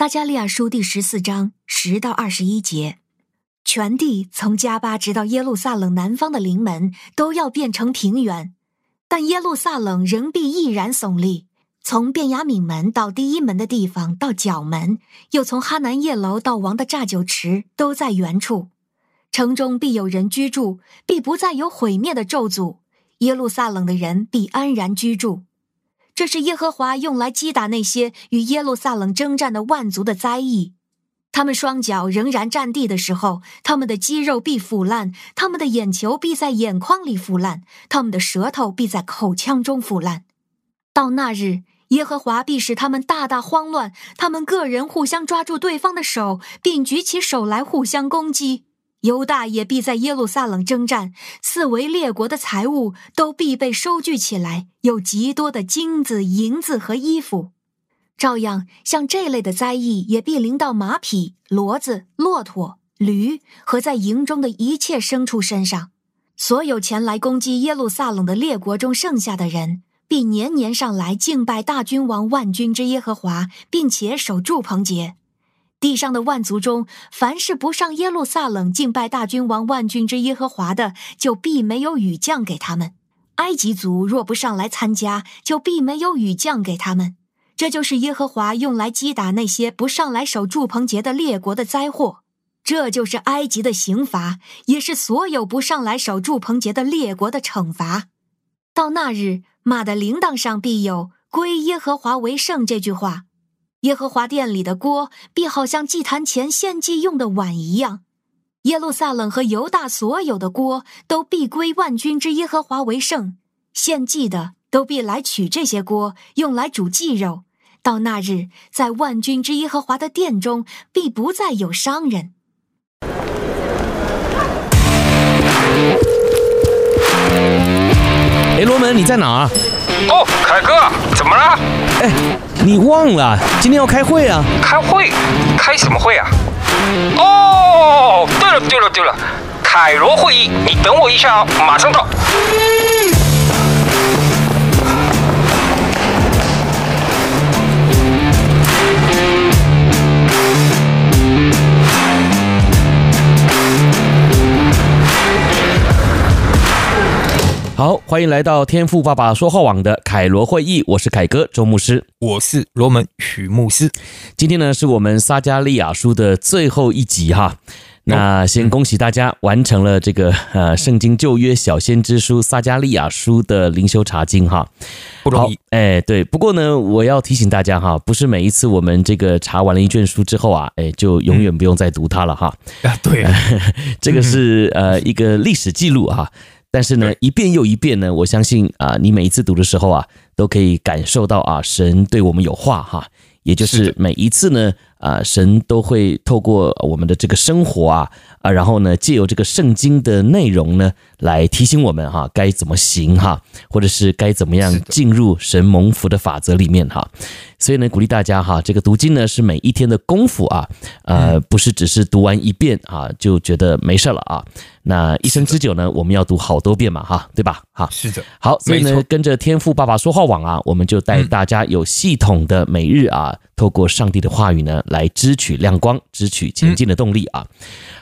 撒迦利亚书第十四章十到二十一节，全地从迦巴直到耶路撒冷南方的临门都要变成平原，但耶路撒冷仍必毅然耸立。从便雅悯门到第一门的地方到角门，又从哈楠业楼到王的榨酒池，都在原处。城中必有人居住，必不再有毁灭的咒诅。耶路撒冷的人必安然居住。这是耶和华用来击打那些与耶路撒冷征战的万族的灾疫。他们双脚仍然站地的时候，他们的肌肉必腐烂，他们的眼球必在眼眶里腐烂，他们的舌头必在口腔中腐烂。到那日，耶和华必使他们大大慌乱，他们个人互相抓住对方的手，并举起手来互相攻击。犹大也必在耶路撒冷征战，四围列国的财物都必被收据起来，有极多的金子、银子和衣服。照样，像这类的灾疫也必临到马匹、骡子、骆驼、驴和在营中的一切牲畜身上。所有前来攻击耶路撒冷的列国中剩下的人，必年年上来敬拜大君王万军之耶和华，并且守住棚节。地上的万族中，凡是不上耶路撒冷敬拜大君王万军之耶和华的，就必没有雨降给他们。埃及族若不上来参加，就必没有雨降给他们。这就是耶和华用来击打那些不上来守住棚节的列国的灾祸。这就是埃及的刑罚，也是所有不上来守住棚节的列国的惩罚。到那日，马的铃铛上必有“归耶和华为圣”这句话。耶和华殿里的锅必好像祭坛前献祭用的碗一样，耶路撒冷和犹大所有的锅都必归万军之耶和华为圣，献祭的都必来取这些锅，用来煮祭肉。到那日，在万军之耶和华的殿中，必不再有商人。哎，罗门，你在哪啊？哦，凯哥，怎么了？哎，你忘了今天要开会啊？开会？开什么会啊？哦，对了对了对了，凯罗会议，你等我一下啊，马上到。好，欢迎来到天赋爸爸说话网的凯罗会议，我是凯哥周牧师，我是罗门许牧师。今天呢是我们撒加利亚书的最后一集哈，那先恭喜大家完成了这个 呃圣经旧约小先知书撒加利亚书的灵修查经哈，不容易。哎对，不过呢我要提醒大家哈，不是每一次我们这个查完了一卷书之后啊，哎就永远不用再读它了哈。啊对。啊，这个是呃一个历史记录哈。但是呢，一遍又一遍呢，我相信啊，你每一次读的时候啊，都可以感受到啊，神对我们有话哈，也就是每一次呢，啊，神都会透过我们的这个生活啊，啊，然后呢，借由这个圣经的内容呢，来提醒我们哈，该怎么行哈，或者是该怎么样进入神蒙福的法则里面哈。所以呢，鼓励大家哈，这个读经呢是每一天的功夫啊，呃，不是只是读完一遍啊就觉得没事了啊。那一生之久呢，我们要读好多遍嘛哈，对吧？哈，是的。好，所以呢，跟着天赋爸爸说话网啊，我们就带大家有系统的每日啊，透过上帝的话语呢，来支取亮光，支取前进的动力啊。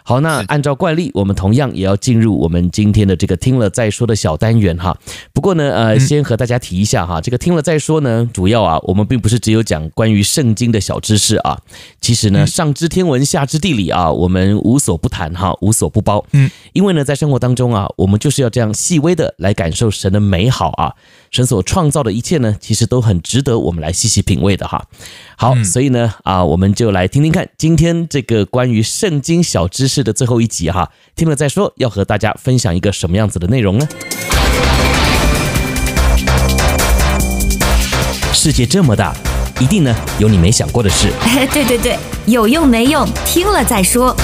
好，那按照惯例，我们同样也要进入我们今天的这个听了再说的小单元哈。不过呢，呃，先和大家提一下哈，这个听了再说呢，主要啊，我们并不是只有讲关于圣经的小知识啊。其实呢，上知天文，下知地理啊，我们无所不谈哈，无所不包。嗯，因为呢，在生活当中啊，我们就是要这样细微的来感受神的美好啊。神所创造的一切呢，其实都很值得我们来细细品味的哈。好，所以呢，啊，我们就来听听看今天这个关于圣经小知识的最后一集哈，听了再说，要和大家分享一个什么样子的内容呢？世界这么大，一定呢有你没想过的事。对对对，有用没用，听了再说。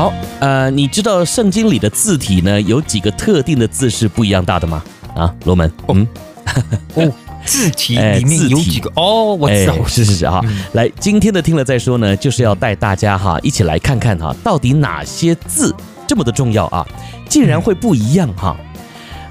好，呃，你知道圣经里的字体呢，有几个特定的字是不一样大的吗？啊，罗门，嗯，哦。字体 里面有几个哦，我知道，是是是哈。来，今天的听了再说呢，就是要带大家哈一起来看看哈，到底哪些字这么的重要啊，竟然会不一样哈。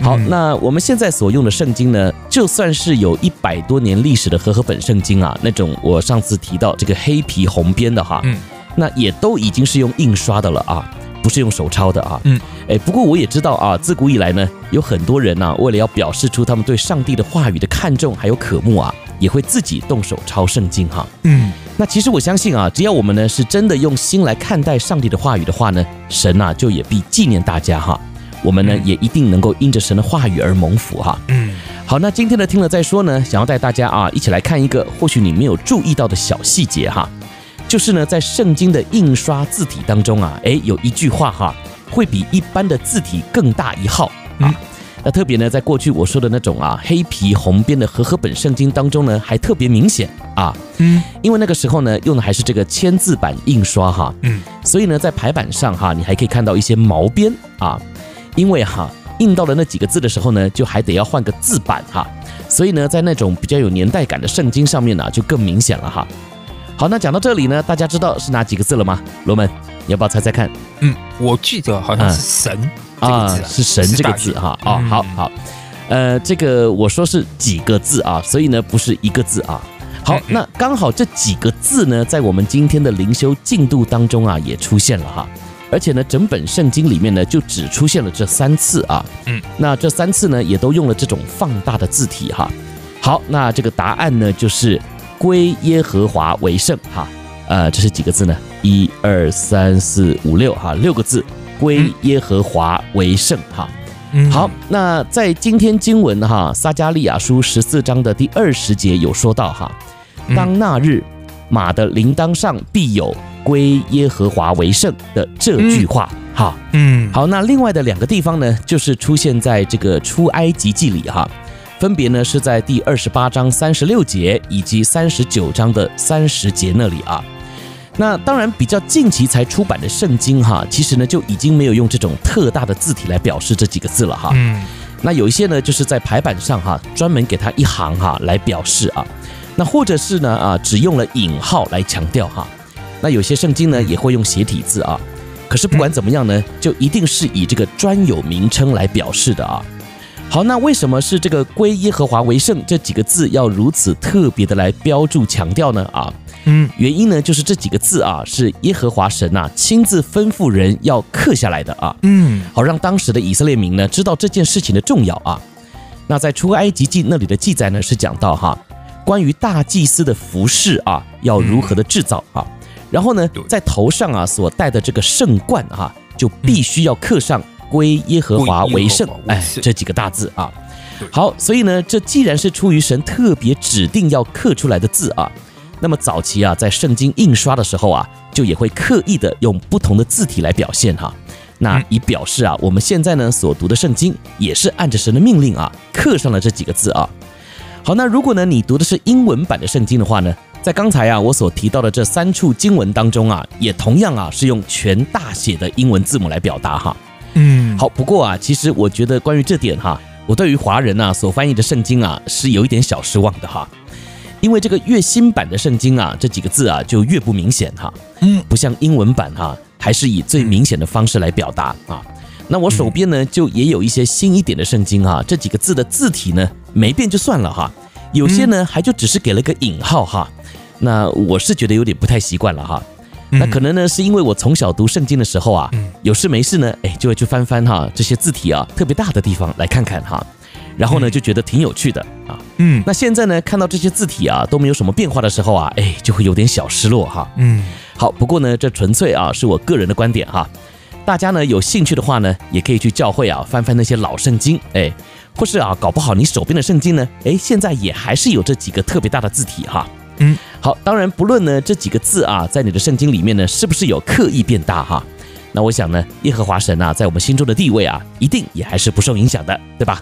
好，那我们现在所用的圣经呢，就算是有一百多年历史的和合本圣经啊，那种我上次提到这个黑皮红边的哈，嗯，那也都已经是用印刷的了啊，不是用手抄的啊，嗯，哎，不过我也知道啊，自古以来呢，有很多人呢，为了要表示出他们对上帝的话语的看重还有渴慕啊，也会自己动手抄圣经哈，嗯，那其实我相信啊，只要我们呢是真的用心来看待上帝的话语的话呢，神呐就也必纪念大家哈。我们呢也一定能够因着神的话语而蒙福哈。嗯，好，那今天呢听了再说呢，想要带大家啊一起来看一个或许你没有注意到的小细节哈，就是呢在圣经的印刷字体当中啊，诶有一句话哈会比一般的字体更大一号啊。那特别呢在过去我说的那种啊黑皮红边的和合本圣经当中呢还特别明显啊。嗯，因为那个时候呢用的还是这个签字版印刷哈。嗯，所以呢在排版上哈你还可以看到一些毛边啊。因为哈印到了那几个字的时候呢，就还得要换个字版哈，所以呢，在那种比较有年代感的圣经上面呢，就更明显了哈。好，那讲到这里呢，大家知道是哪几个字了吗？罗门，你要不要猜猜看？嗯，我记得好像是神啊，是神这个字哈。哦，好好，呃，这个我说是几个字啊，所以呢不是一个字啊。好，那刚好这几个字呢，在我们今天的灵修进度当中啊，也出现了哈。而且呢，整本圣经里面呢，就只出现了这三次啊。嗯，那这三次呢，也都用了这种放大的字体哈。好，那这个答案呢，就是归耶和华为圣哈。呃，这是几个字呢？一二三四五六哈，六个字，归耶和华为圣哈。嗯，好，那在今天经文哈，撒迦利亚书十四章的第二十节有说到哈，当那日马的铃铛上必有。归耶和华为圣的这句话，哈，嗯，好，那另外的两个地方呢，就是出现在这个出埃及记里哈，分别呢是在第二十八章三十六节以及三十九章的三十节那里啊。那当然比较近期才出版的圣经哈，其实呢就已经没有用这种特大的字体来表示这几个字了哈。嗯，那有一些呢就是在排版上哈，专门给它一行哈来表示啊，那或者是呢啊只用了引号来强调哈。那有些圣经呢也会用斜体字啊，可是不管怎么样呢，就一定是以这个专有名称来表示的啊。好，那为什么是这个归耶和华为圣这几个字要如此特别的来标注强调呢？啊，嗯，原因呢就是这几个字啊是耶和华神呐亲自吩咐人要刻下来的啊，嗯，好让当时的以色列民呢知道这件事情的重要啊。那在出埃及记那里的记载呢是讲到哈，关于大祭司的服饰啊要如何的制造啊。然后呢，在头上啊所戴的这个圣冠啊，就必须要刻上“归耶和华为圣”哎这几个大字啊。好，所以呢，这既然是出于神特别指定要刻出来的字啊，那么早期啊在圣经印刷的时候啊，就也会刻意的用不同的字体来表现哈。那以表示啊，我们现在呢所读的圣经也是按着神的命令啊刻上了这几个字啊。好，那如果呢你读的是英文版的圣经的话呢？在刚才啊，我所提到的这三处经文当中啊，也同样啊是用全大写的英文字母来表达哈。嗯，好，不过啊，其实我觉得关于这点哈，我对于华人啊所翻译的圣经啊是有一点小失望的哈，因为这个越新版的圣经啊，这几个字啊就越不明显哈。嗯，不像英文版哈，还是以最明显的方式来表达啊。那我手边呢就也有一些新一点的圣经啊，这几个字的字体呢没变就算了哈，有些呢还就只是给了个引号哈。那我是觉得有点不太习惯了哈，那可能呢是因为我从小读圣经的时候啊，有事没事呢，哎，就会去翻翻哈这些字体啊特别大的地方来看看哈，然后呢就觉得挺有趣的啊，嗯，那现在呢看到这些字体啊都没有什么变化的时候啊，哎，就会有点小失落哈，嗯，好，不过呢这纯粹啊是我个人的观点哈，大家呢有兴趣的话呢也可以去教会啊翻翻那些老圣经，哎，或是啊搞不好你手边的圣经呢，哎，现在也还是有这几个特别大的字体哈。嗯，好，当然不论呢这几个字啊，在你的圣经里面呢，是不是有刻意变大哈？那我想呢，耶和华神呐，在我们心中的地位啊，一定也还是不受影响的，对吧？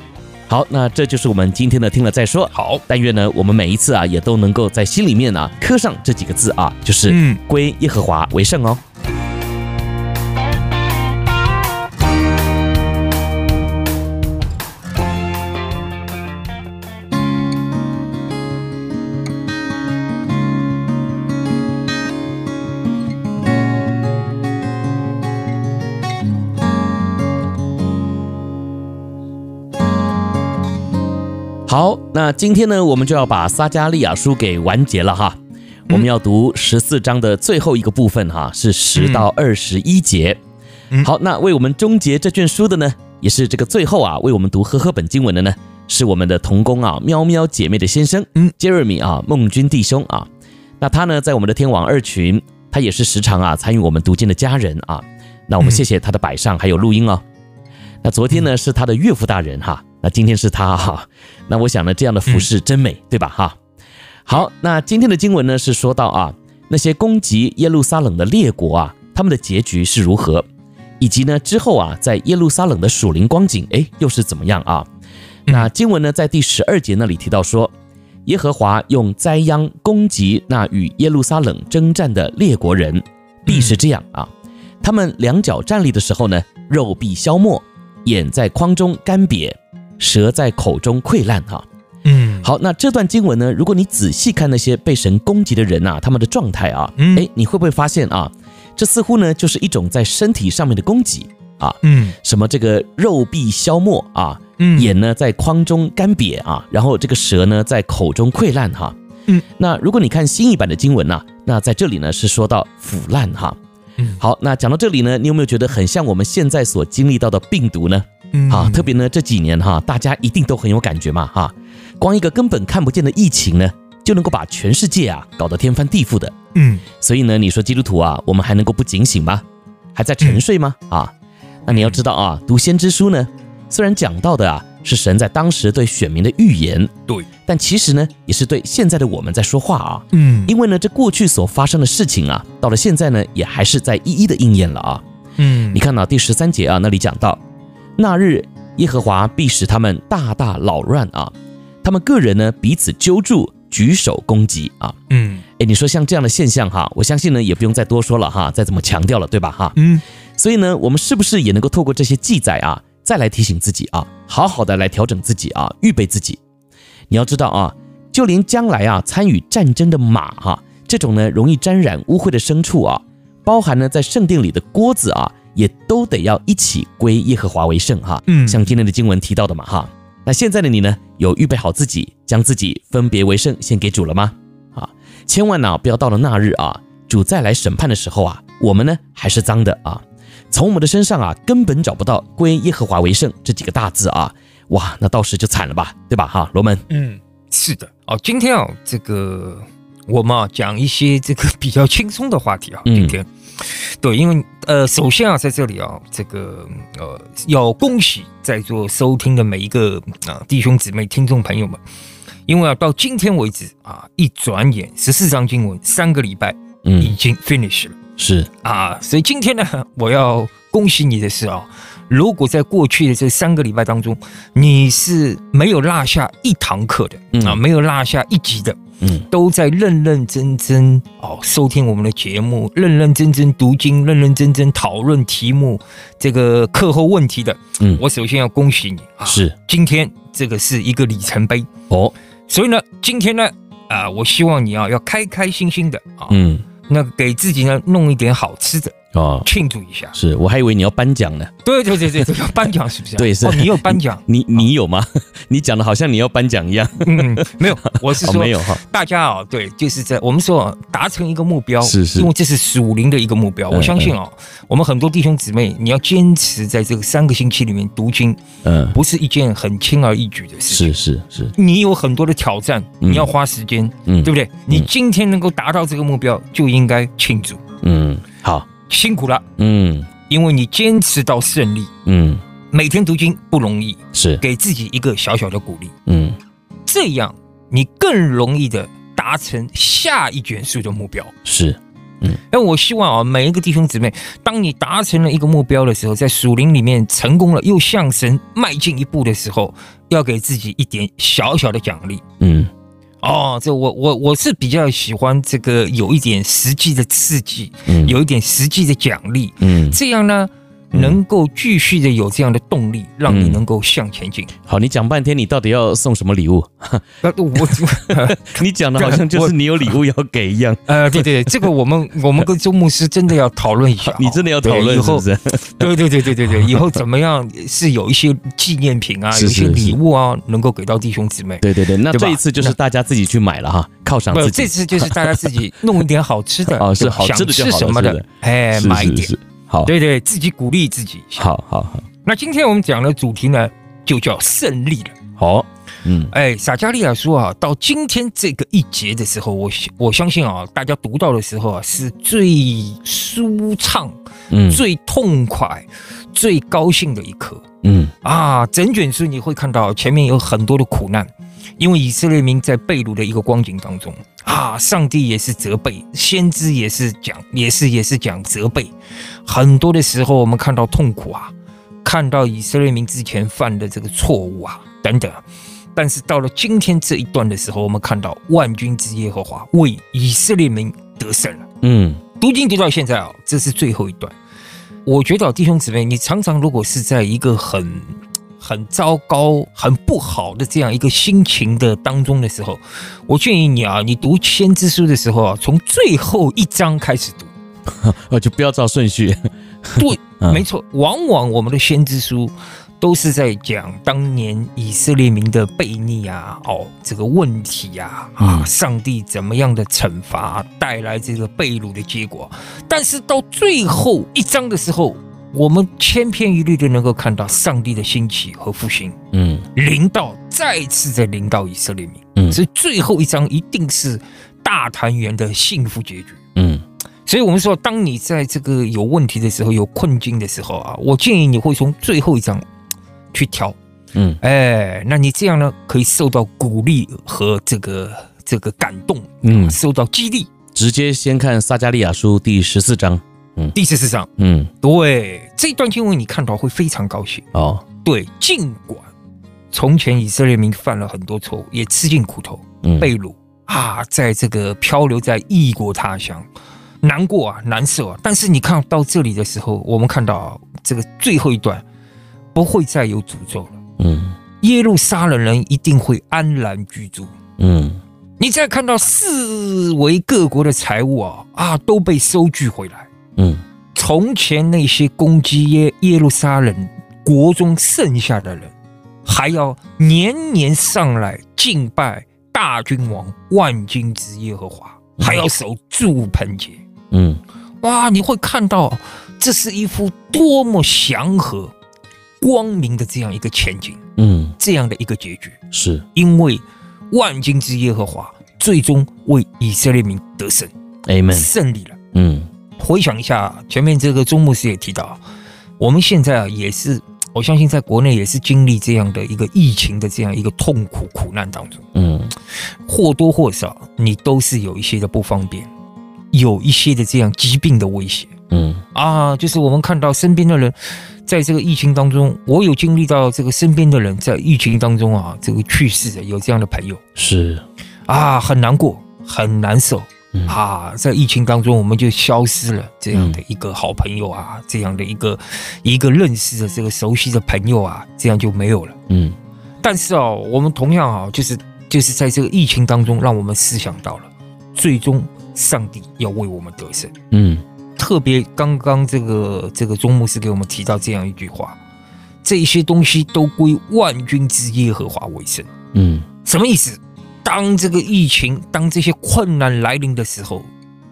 好，那这就是我们今天的听了再说。好，但愿呢，我们每一次啊，也都能够在心里面呢，刻上这几个字啊，就是归耶和华为圣哦。那今天呢，我们就要把撒加利亚书给完结了哈。嗯、我们要读十四章的最后一个部分哈，是十到二十一节。嗯、好，那为我们终结这卷书的呢，也是这个最后啊，为我们读和合本经文的呢，是我们的童工啊，喵喵姐妹的先生，嗯，Jeremy 啊，孟君弟兄啊。那他呢，在我们的天网二群，他也是时常啊参与我们读经的家人啊。那我们谢谢他的摆上还有录音哦。那昨天呢是他的岳父大人哈，那今天是他哈。那我想呢，这样的服饰真美，对吧哈？好，那今天的经文呢是说到啊，那些攻击耶路撒冷的列国啊，他们的结局是如何，以及呢之后啊，在耶路撒冷的属灵光景，哎，又是怎么样啊？那经文呢在第十二节那里提到说，耶和华用灾殃攻击那与耶路撒冷征战的列国人，必是这样啊。他们两脚站立的时候呢，肉必消没，眼在筐中干瘪，舌在口中溃烂。哈，嗯，好，那这段经文呢，如果你仔细看那些被神攻击的人呐、啊，他们的状态啊，哎，你会不会发现啊，这似乎呢就是一种在身体上面的攻击啊，嗯，什么这个肉壁消没啊，嗯，眼呢在眶中干瘪啊，然后这个蛇呢在口中溃烂哈，嗯，那如果你看新一版的经文呐、啊，那在这里呢是说到腐烂哈。嗯，好，那讲到这里呢，你有没有觉得很像我们现在所经历到的病毒呢？嗯，啊，特别呢这几年哈，大家一定都很有感觉嘛哈，光一个根本看不见的疫情呢，就能够把全世界啊搞得天翻地覆的。嗯，所以呢，你说基督徒啊，我们还能够不警醒吗？还在沉睡吗？啊，那你要知道啊，读先知书呢，虽然讲到的啊。是神在当时对选民的预言，对，但其实呢，也是对现在的我们在说话啊，嗯，因为呢，这过去所发生的事情啊，到了现在呢，也还是在一一的应验了啊，嗯，你看到第十三节啊，那里讲到，那日耶和华必使他们大大扰乱啊，他们个人呢彼此揪住，举手攻击啊，嗯，哎，你说像这样的现象哈，我相信呢也不用再多说了哈，再怎么强调了，对吧哈，嗯，所以呢，我们是不是也能够透过这些记载啊？再来提醒自己啊，好好的来调整自己啊，预备自己。你要知道啊，就连将来啊参与战争的马哈，这种呢容易沾染污秽的牲畜啊，包含呢在圣殿里的锅子啊，也都得要一起归耶和华为圣哈。嗯，像今天的经文提到的嘛哈。那现在的你呢，有预备好自己，将自己分别为圣献给主了吗？啊，千万呢不要到了那日啊，主再来审判的时候啊，我们呢还是脏的啊。从我们的身上啊，根本找不到“归耶和华为圣”这几个大字啊，哇，那到时就惨了吧，对吧？哈，罗门，嗯，是的，哦，今天啊，这个我们啊讲一些这个比较轻松的话题啊，今天，嗯、对，因为呃，首先啊，在这里啊，这个呃，要恭喜在座收听的每一个啊弟兄姊妹、听众朋友们，因为啊，到今天为止啊，一转眼十四章经文三个礼拜，嗯，已经 finish 了。是啊，所以今天呢，我要恭喜你的是啊，如果在过去的这三个礼拜当中，你是没有落下一堂课的，嗯。啊，没有落下一集的，嗯，都在认认真真哦收听我们的节目，认认真真读经，认认真真讨论题目，这个课后问题的，嗯，我首先要恭喜你啊，是。今天这个是一个里程碑。哦，所以呢，今天呢，啊，我希望你啊要开开心心的啊，嗯。那给自己呢弄一点好吃的哦，庆祝一下。是我还以为你要颁奖呢。对对对对，要颁奖是不是？对，是。哦，你有颁奖？你你有吗？你讲的好像你要颁奖一样。嗯，没有，我是说没有哈。大家啊，对，就是在我们说达成一个目标，是是，因为这是属灵的一个目标。我相信啊，我们很多弟兄姊妹，你要坚持在这个三个星期里面读经，嗯，不是一件很轻而易举的事情。是是是，你有很多的挑战，你要花时间，嗯，对不对？你今天能够达到这个目标，就应该庆祝。嗯，好，辛苦了，嗯，因为你坚持到胜利，嗯，每天读经不容易，是。给自己一个小小的鼓励，嗯，这样你更容易的达成下一卷书的目标，是，嗯，那我希望啊，每一个弟兄姊妹，当你达成了一个目标的时候，在属灵里面成功了，又向神迈进一步的时候，要给自己一点小小的奖励，嗯。哦，这我我我是比较喜欢这个有一点实际的刺激，嗯，有一点实际的奖励，嗯，这样呢，能够继续的有这样的动力，让你能够向前进。好，你讲半天，你到底要送什么礼物？我 你讲的好像就是你有礼物要给一样。呃，对对，这个我们我们跟周牧师真的要讨论一下。你真的要讨论是不是？对对对对对对，以后怎么样是有一些纪念品啊，有一些礼物啊，能够给到弟兄姊妹。对对对，那这一次就是大家自己去买了哈，犒赏自己。这次就是大家自己弄一点好吃的哦，是好吃的就好什么的，哎，买一点。好，对对，自己鼓励自己。好好好，那今天我们讲的主题呢，就叫胜利了。好，嗯，哎，撒迦利亚说啊，到今天这个一节的时候，我我相信啊，大家读到的时候啊，是最舒畅、嗯，最痛快、最高兴的一刻。嗯啊，整卷书你会看到前面有很多的苦难，因为以色列民在被掳的一个光景当中。啊！上帝也是责备，先知也是讲，也是也是讲责备。很多的时候，我们看到痛苦啊，看到以色列民之前犯的这个错误啊，等等。但是到了今天这一段的时候，我们看到万军之耶和华为以色列民得胜了。嗯，读经读到现在啊，这是最后一段。我觉得弟兄姊妹，你常常如果是在一个很很糟糕、很不好的这样一个心情的当中的时候，我建议你啊，你读先知书的时候啊，从最后一章开始读，哦，就不要照顺序。对，没错，往往我们的先知书都是在讲当年以色列民的悖逆啊，哦，这个问题啊，啊，上帝怎么样的惩罚带来这个被掳的结果，但是到最后一章的时候。我们千篇一律的能够看到上帝的兴起和复兴，嗯，临到再次的临到以色列民，嗯，所以最后一章一定是大团圆的幸福结局，嗯，所以我们说，当你在这个有问题的时候、有困境的时候啊，我建议你会从最后一章去挑，嗯，哎，那你这样呢，可以受到鼓励和这个这个感动，嗯，受到激励，直接先看撒迦利亚书第十四章。第十四章，嗯，对，这段经文你看到会非常高兴哦。对，尽管从前以色列民犯了很多错误，也吃尽苦头，被掳啊，在这个漂流在异国他乡，难过啊，难受啊。但是你看到这里的时候，我们看到这个最后一段不会再有诅咒了。嗯，耶路撒冷人一定会安然居住。嗯，你再看到四围各国的财物啊啊都被收据回来。嗯，从前那些攻击耶耶路撒冷国中剩下的人，还要年年上来敬拜大君王万军之耶和华，还要守住盆节。嗯，哇，你会看到这是一幅多么祥和、光明的这样一个前景。嗯，这样的一个结局，是因为万军之耶和华最终为以色列民得胜，Amen，胜利了。嗯。回想一下，前面这个钟牧师也提到，我们现在啊也是，我相信在国内也是经历这样的一个疫情的这样一个痛苦苦难当中，嗯，或多或少你都是有一些的不方便，有一些的这样疾病的威胁，嗯。啊，就是我们看到身边的人在这个疫情当中，我有经历到这个身边的人在疫情当中啊这个去世的，有这样的朋友。是。啊，很难过，很难受。啊，在疫情当中，我们就消失了这样的一个好朋友啊，这样的一个一个认识的这个熟悉的朋友啊，这样就没有了。嗯，但是哦，我们同样啊，就是就是在这个疫情当中，让我们思想到了，最终上帝要为我们得胜。嗯，特别刚刚这个这个钟牧师给我们提到这样一句话，这些东西都归万军之耶和华为圣。嗯，什么意思？当这个疫情，当这些困难来临的时候，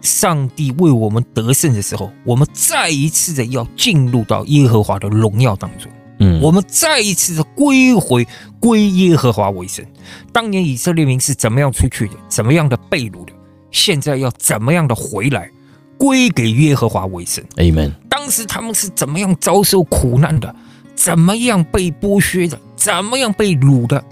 上帝为我们得胜的时候，我们再一次的要进入到耶和华的荣耀当中。嗯，我们再一次的归回归耶和华为圣。当年以色列民是怎么样出去的？怎么样的被掳的？现在要怎么样的回来归给耶和华为圣？Amen。当时他们是怎么样遭受苦难的？怎么样被剥削的？怎么样被掳的？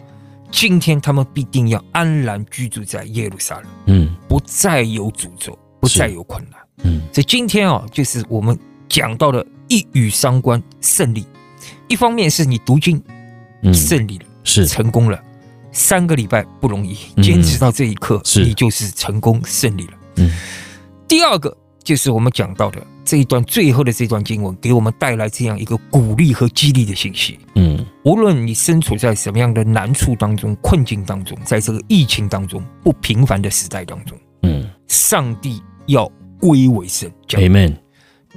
今天他们必定要安然居住在耶路撒冷，嗯，不再有诅咒，不再有困难，嗯。所以今天啊，就是我们讲到的一语双关胜利。一方面是你读经，胜利了，是成功了。三个礼拜不容易，坚持到这一刻，是你就是成功胜利了。嗯。第二个就是我们讲到的这一段最后的这段经文，给我们带来这样一个鼓励和激励的信息。嗯，无论你身处在什么样的难处当中、困境当中，在这个疫情当中、不平凡的时代当中，嗯，上帝要归为圣。Amen。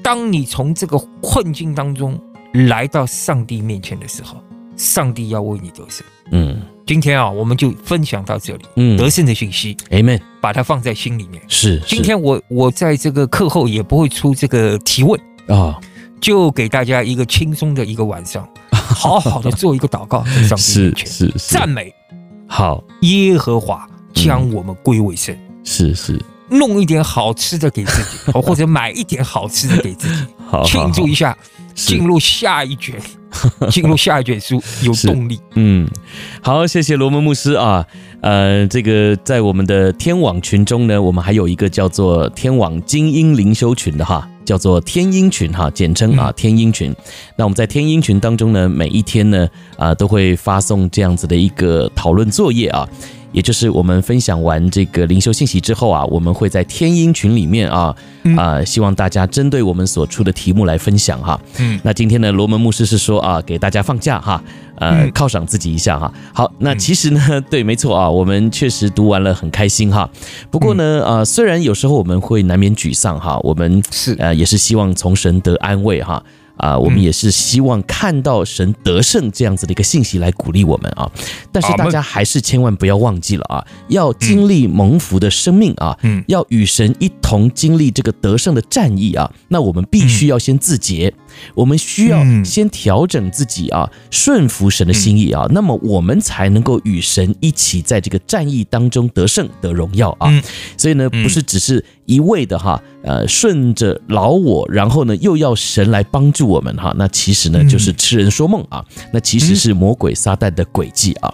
当你从这个困境当中来到上帝面前的时候，上帝要为你得胜。嗯，今天啊，我们就分享到这里。嗯，得胜的信息，Amen，把它放在心里面。是，今天我我在这个课后也不会出这个提问啊，哦，就给大家一个轻松的一个晚上，好好的做一个祷告，在上帝面前 是是赞美。好，耶和华将我们归为圣。是是，弄一点好吃的给自己，或者买一点好吃的给自己，好庆祝一下。进入下一卷，进入下一卷书有动力。嗯，好，谢谢罗门牧师啊。呃，这个在我们的天网群中呢，我们还有一个叫做天网精英灵修群的哈，叫做天鹰群哈，简称啊天鹰群。那我们在天鹰群当中呢，每一天呢啊都会发送这样子的一个讨论作业啊。也就是我们分享完这个灵修信息之后啊，我们会在天鹰群里面啊啊、呃，希望大家针对我们所出的题目来分享哈。嗯，那今天呢，罗门牧师是说啊，给大家放假哈，呃，犒赏自己一下哈。好，那其实呢，对，没错啊，我们确实读完了很开心哈。不过呢，啊、呃，虽然有时候我们会难免沮丧哈，我们是呃也是希望从神得安慰哈。啊，我们也是希望看到神得胜这样子的一个信息来鼓励我们啊，但是大家还是千万不要忘记了啊，要经历蒙福的生命啊，嗯，要与神一同经历这个得胜的战役啊，那我们必须要先自洁，我们需要先调整自己啊，顺服神的心意啊，那么我们才能够与神一起在这个战役当中得胜得荣耀啊，所以呢，不是只是一味的哈，呃，顺着老我，然后呢，又要神来帮助。我们哈，那其实呢就是痴人说梦啊，那其实是魔鬼撒旦的诡计啊。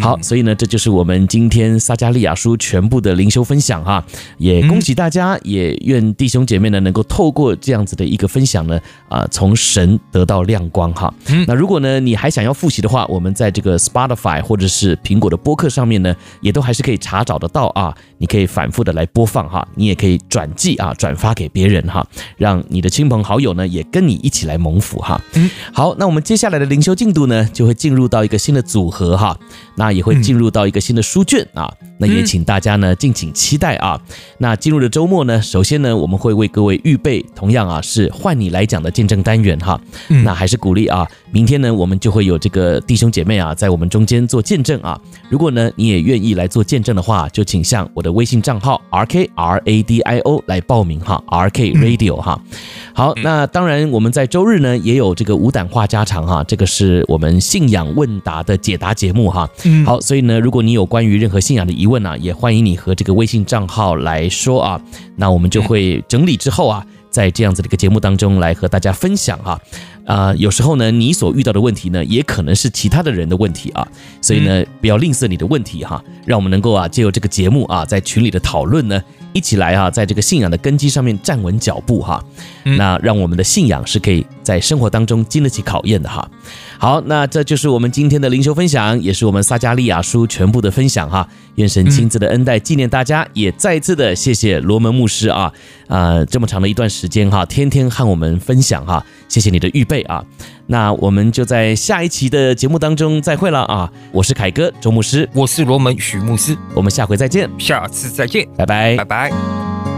好，所以呢，这就是我们今天撒加利亚书全部的灵修分享哈，也恭喜大家，也愿弟兄姐妹呢能够透过这样子的一个分享呢啊，从神得到亮光哈。那如果呢你还想要复习的话，我们在这个 Spotify 或者是苹果的播客上面呢，也都还是可以查找得到啊。你可以反复的来播放哈，你也可以转寄啊，转发给别人哈，让你的亲朋好友呢也跟你一起来。来蒙福哈，嗯，好，那我们接下来的灵修进度呢，就会进入到一个新的组合哈，那也会进入到一个新的书卷啊，那也请大家呢敬请期待啊。那进入的周末呢，首先呢，我们会为各位预备同样啊是换你来讲的见证单元哈，那还是鼓励啊，明天呢我们就会有这个弟兄姐妹啊在我们中间做见证啊。如果呢你也愿意来做见证的话，就请向我的微信账号 R K R A D I O 来报名哈，R K Radio 哈。好，那当然我们在周。日呢也有这个无胆话家常哈，这个是我们信仰问答的解答节目哈。嗯，好，所以呢，如果你有关于任何信仰的疑问啊，也欢迎你和这个微信账号来说啊，那我们就会整理之后啊，在这样子的一个节目当中来和大家分享哈。啊、呃，有时候呢，你所遇到的问题呢，也可能是其他的人的问题啊，所以呢，不要吝啬你的问题哈，让我们能够啊，借由这个节目啊，在群里的讨论呢，一起来啊，在这个信仰的根基上面站稳脚步哈，那让我们的信仰是可以在生活当中经得起考验的哈。好，那这就是我们今天的灵修分享，也是我们撒加利亚书全部的分享哈。愿神亲自的恩待纪念大家，也再次的谢谢罗门牧师啊，啊、呃，这么长的一段时间哈，天天和我们分享哈，谢谢你的预备啊。那我们就在下一期的节目当中再会了啊。我是凯哥周牧师，我是罗门许牧师，我们下回再见，下次再见，拜拜，拜拜。